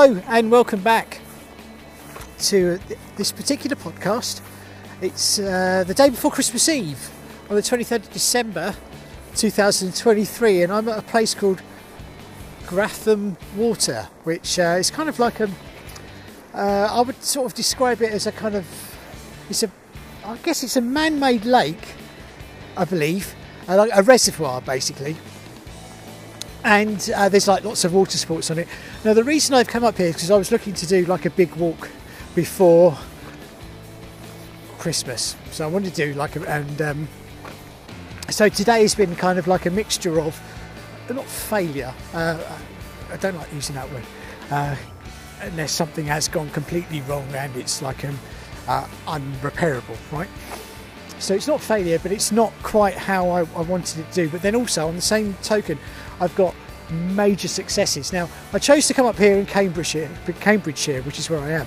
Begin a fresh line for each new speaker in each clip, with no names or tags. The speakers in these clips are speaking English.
Hello and welcome back to this particular podcast. It's uh, the day before Christmas Eve on the 23rd of December 2023, and I'm at a place called Grafham Water, which uh, is kind of like a. Uh, I would sort of describe it as a kind of. It's a. I guess it's a man made lake, I believe, like a reservoir basically and uh, there's like lots of water sports on it. Now the reason I've come up here is because I was looking to do like a big walk before Christmas, so I wanted to do like a, and um, so today has been kind of like a mixture of not failure. Uh, I don't like using that word. Uh, unless something has gone completely wrong and it's like um, uh, unrepairable, right? So it's not failure, but it's not quite how I, I, wanted it to do. But then also, on the same token, I've got major successes. Now, I chose to come up here in Cambridgeshire, Cambridgeshire which is where I am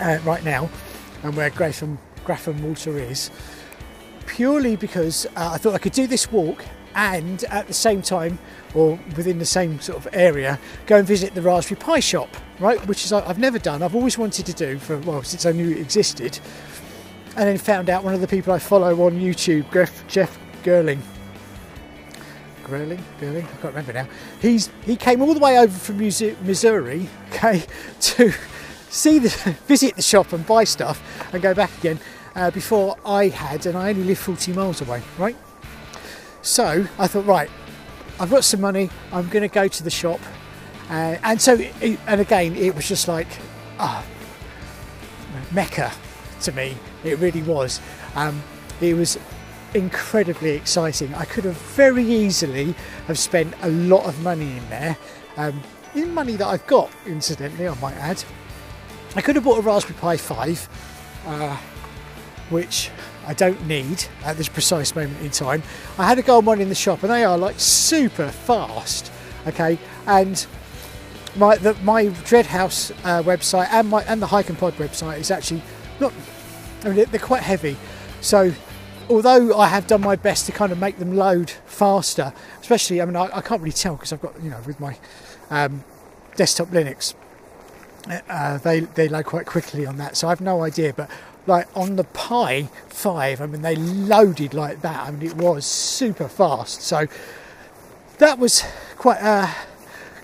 uh, right now, and where Grafham, Grafham Water is, purely because uh, I thought I could do this walk and at the same time, or within the same sort of area, go and visit the Raspberry Pi shop, right? Which is I've never done. I've always wanted to do for well since I knew it existed and then found out one of the people I follow on YouTube, Jeff Geerling. Geerling, Geerling, I can't remember now. He's he came all the way over from Missouri, okay, to see the visit the shop and buy stuff and go back again uh, before I had, and I only live 40 miles away, right? So I thought, right, I've got some money. I'm going to go to the shop, uh, and so and again, it was just like, ah, Mecca to me. It really was. Um, it was incredibly exciting. I could have very easily have spent a lot of money in there. Um, in money that I've got, incidentally, I might add. I could have bought a Raspberry Pi 5, uh, which I don't need at this precise moment in time. I had a go on one in the shop, and they are like super fast. Okay, and my the, my Dreadhouse uh, website and my and the Hike and Pod website is actually not. I mean, they're quite heavy, so although I have done my best to kind of make them load faster, especially I mean I, I can't really tell because I've got you know with my um, desktop Linux, uh, they they load quite quickly on that, so I've no idea. But like on the Pi Five, I mean they loaded like that. I mean it was super fast, so that was quite. Uh,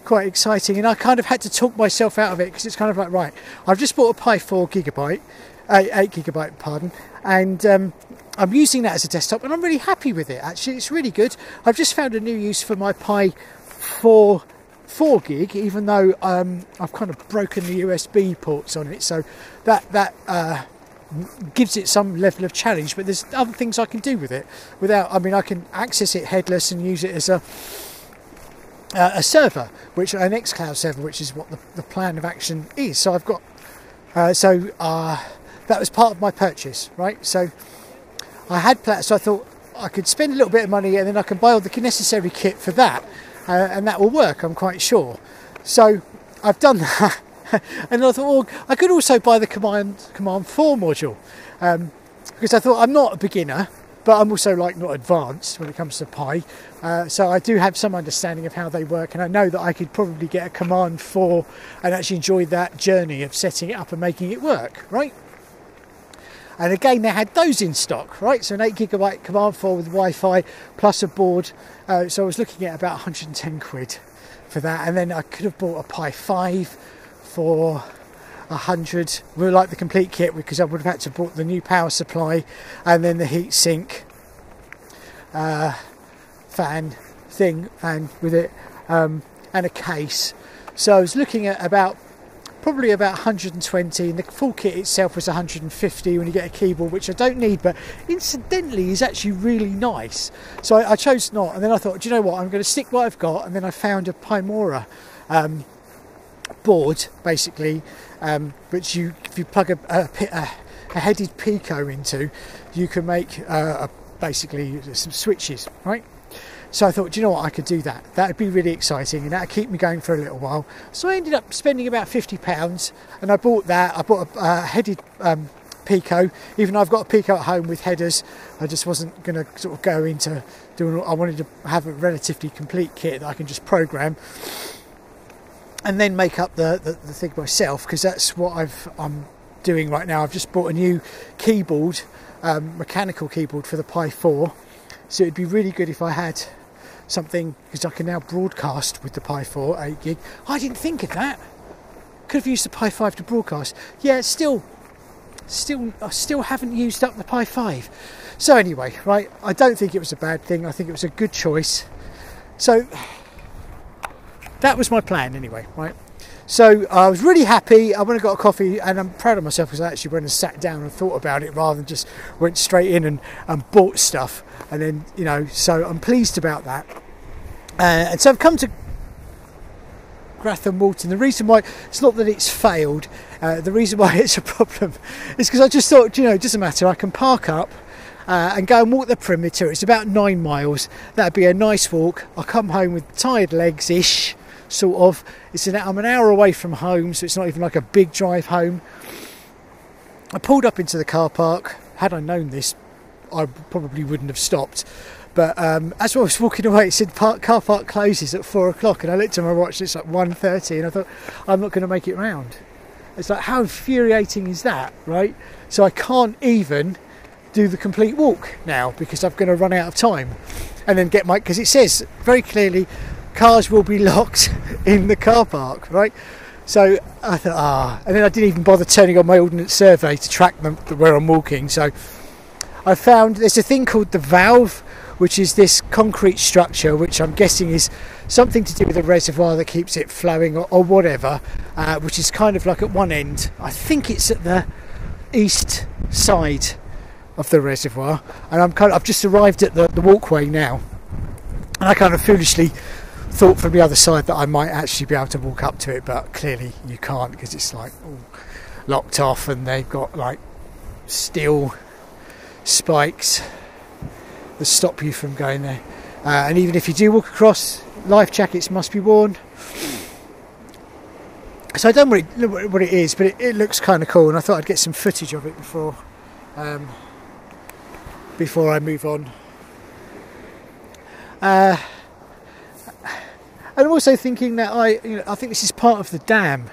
quite exciting and I kind of had to talk myself out of it because it's kind of like right I've just bought a Pi 4 gigabyte uh, 8 gigabyte pardon. And um, I'm using that as a desktop and I'm really happy with it actually. It's really good. I've just found a new use for my Pi 4 4 gig even though um, I've kind of broken the USB ports on it. So that that uh, gives it some level of challenge but there's other things I can do with it without I mean I can access it headless and use it as a uh, a server which a Nextcloud server which is what the, the plan of action is. So I've got uh, so uh, that was part of my purchase right so I had plans, so I thought I could spend a little bit of money and then I can buy all the necessary kit for that, uh, and that will work. I'm quite sure. So I've done that, and I thought, well, I could also buy the Command Command Four module um, because I thought I'm not a beginner, but I'm also like not advanced when it comes to Pi. Uh, so I do have some understanding of how they work, and I know that I could probably get a Command Four and actually enjoy that journey of setting it up and making it work, right? And again, they had those in stock, right? So an 8 gigabyte Command 4 with Wi Fi plus a board. Uh, so I was looking at about 110 quid for that. And then I could have bought a Pi 5 for 100. We like the complete kit because I would have had to bought the new power supply and then the heat sink uh, fan thing and with it um, and a case. So I was looking at about probably about 120 and the full kit itself was 150 when you get a keyboard which I don't need but incidentally is actually really nice. So I, I chose not and then I thought do you know what? I'm going to stick what I've got and then I found a Pimora um, board basically um, which you if you plug a, a, a, a headed Pico into you can make uh, basically some switches right so I thought, do you know what, I could do that. That would be really exciting and that would keep me going for a little while. So I ended up spending about £50 and I bought that. I bought a headed um, Pico, even though I've got a Pico at home with headers, I just wasn't going to sort of go into doing, I wanted to have a relatively complete kit that I can just program. and then make up the, the, the thing myself because that's what I've, I'm doing right now. I've just bought a new keyboard, um, mechanical keyboard for the Pi 4. So it'd be really good if I had something because I can now broadcast with the Pi 4 8 gig. I didn't think of that. Could have used the Pi 5 to broadcast. Yeah, still, still, I still haven't used up the Pi 5. So anyway, right, I don't think it was a bad thing. I think it was a good choice. So that was my plan anyway, right? So I was really happy. I went and got a coffee, and I'm proud of myself because I actually went and sat down and thought about it rather than just went straight in and, and bought stuff. And then, you know, so I'm pleased about that. Uh, and so I've come to Grafham Walton. The reason why it's not that it's failed, uh, the reason why it's a problem is because I just thought, you know, it doesn't matter. I can park up. Uh, and go and walk the perimeter. It's about nine miles. That'd be a nice walk. I'll come home with tired legs ish, sort of. It's an, I'm an hour away from home, so it's not even like a big drive home. I pulled up into the car park. Had I known this, I probably wouldn't have stopped. But um, as I was walking away, it said park, car park closes at four o'clock, and I looked at my watch. It's like 1.30 and I thought I'm not going to make it round. It's like how infuriating is that, right? So I can't even do the complete walk now because I'm going to run out of time, and then get my because it says very clearly cars will be locked in the car park, right? So I thought, ah, and then I didn't even bother turning on my ordnance survey to track them where I'm walking. So I found there's a thing called the valve, which is this concrete structure, which I'm guessing is something to do with the reservoir that keeps it flowing or, or whatever, uh, which is kind of like at one end. I think it's at the east side of the reservoir, and I'm kind of, I've just arrived at the, the walkway now, and I kind of foolishly thought from the other side that I might actually be able to walk up to it, but clearly you can't because it's like all locked off and they've got like steel spikes that stop you from going there. Uh, and even if you do walk across, life jackets must be worn. So I don't know what it, what it is, but it, it looks kind of cool, and I thought I'd get some footage of it before um, before I move on. Uh, and I'm also thinking that I, you know, I think this is part of the dam,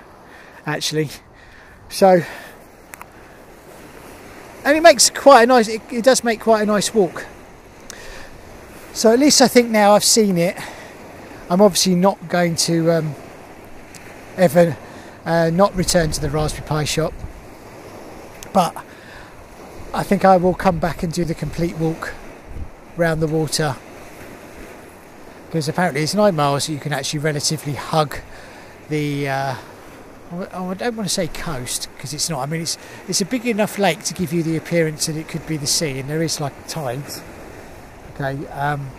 actually. So, and it makes quite a nice. It, it does make quite a nice walk. So at least I think now I've seen it. I'm obviously not going to um, ever uh, not return to the Raspberry Pi shop, but I think I will come back and do the complete walk round the water because apparently it's nine miles, so you can actually relatively hug the. Uh, I don't want to say coast because it's not. I mean, it's it's a big enough lake to give you the appearance that it could be the sea, and there is like tides. Okay, um,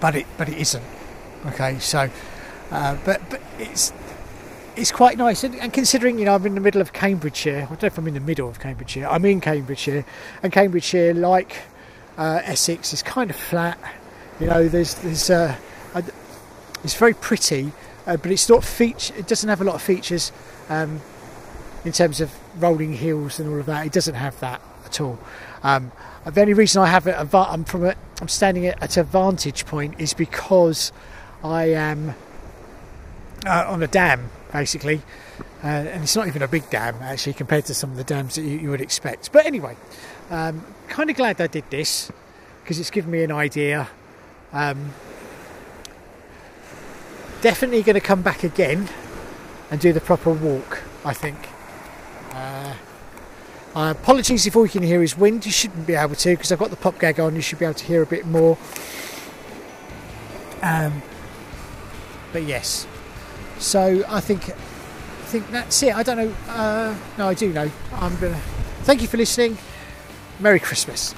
but it but it isn't. Okay, so uh, but but it's it's quite nice, and, and, considering you know I'm in the middle of Cambridgeshire. I don't know if I'm in the middle of Cambridgeshire. I'm in Cambridgeshire, and Cambridgeshire, like uh, Essex, is kind of flat you know, there's there's uh, it's very pretty, uh, but it's not feature. It doesn't have a lot of features um, in terms of rolling hills and all of that. It doesn't have that at all. Um, the only reason I have it, I'm from a, I'm standing at a vantage point is because I am uh, on a dam basically, uh, and it's not even a big dam actually compared to some of the dams that you, you would expect. But anyway, um, kind of glad I did this because it's given me an idea um, definitely going to come back again and do the proper walk, I think. Uh, uh, apologies if all you can hear is wind. You shouldn't be able to because I've got the pop gag on. You should be able to hear a bit more. Um, but yes, so I think I think that's it. I don't know. Uh, no, I do know. I'm gonna. Thank you for listening. Merry Christmas.